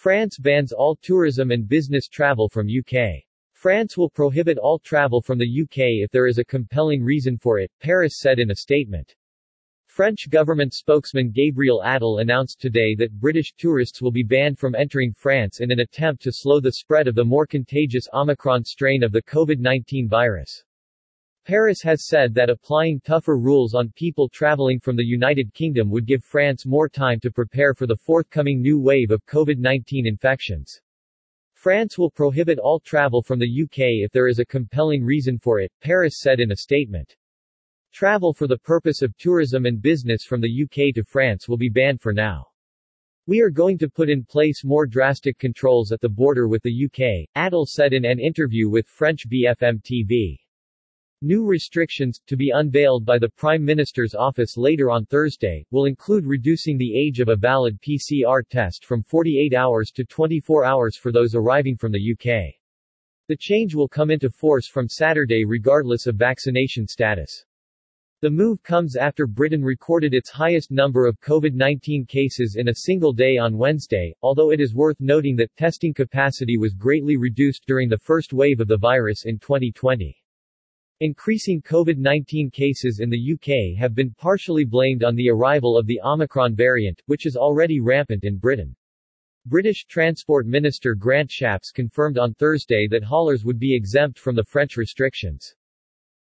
France bans all tourism and business travel from UK. France will prohibit all travel from the UK if there is a compelling reason for it, Paris said in a statement. French government spokesman Gabriel Attal announced today that British tourists will be banned from entering France in an attempt to slow the spread of the more contagious Omicron strain of the COVID-19 virus. Paris has said that applying tougher rules on people traveling from the United Kingdom would give France more time to prepare for the forthcoming new wave of COVID-19 infections. France will prohibit all travel from the UK if there is a compelling reason for it, Paris said in a statement. Travel for the purpose of tourism and business from the UK to France will be banned for now. We are going to put in place more drastic controls at the border with the UK, Attal said in an interview with French BFM TV. New restrictions, to be unveiled by the Prime Minister's office later on Thursday, will include reducing the age of a valid PCR test from 48 hours to 24 hours for those arriving from the UK. The change will come into force from Saturday regardless of vaccination status. The move comes after Britain recorded its highest number of COVID-19 cases in a single day on Wednesday, although it is worth noting that testing capacity was greatly reduced during the first wave of the virus in 2020. Increasing COVID-19 cases in the UK have been partially blamed on the arrival of the Omicron variant, which is already rampant in Britain. British Transport Minister Grant Shapps confirmed on Thursday that haulers would be exempt from the French restrictions.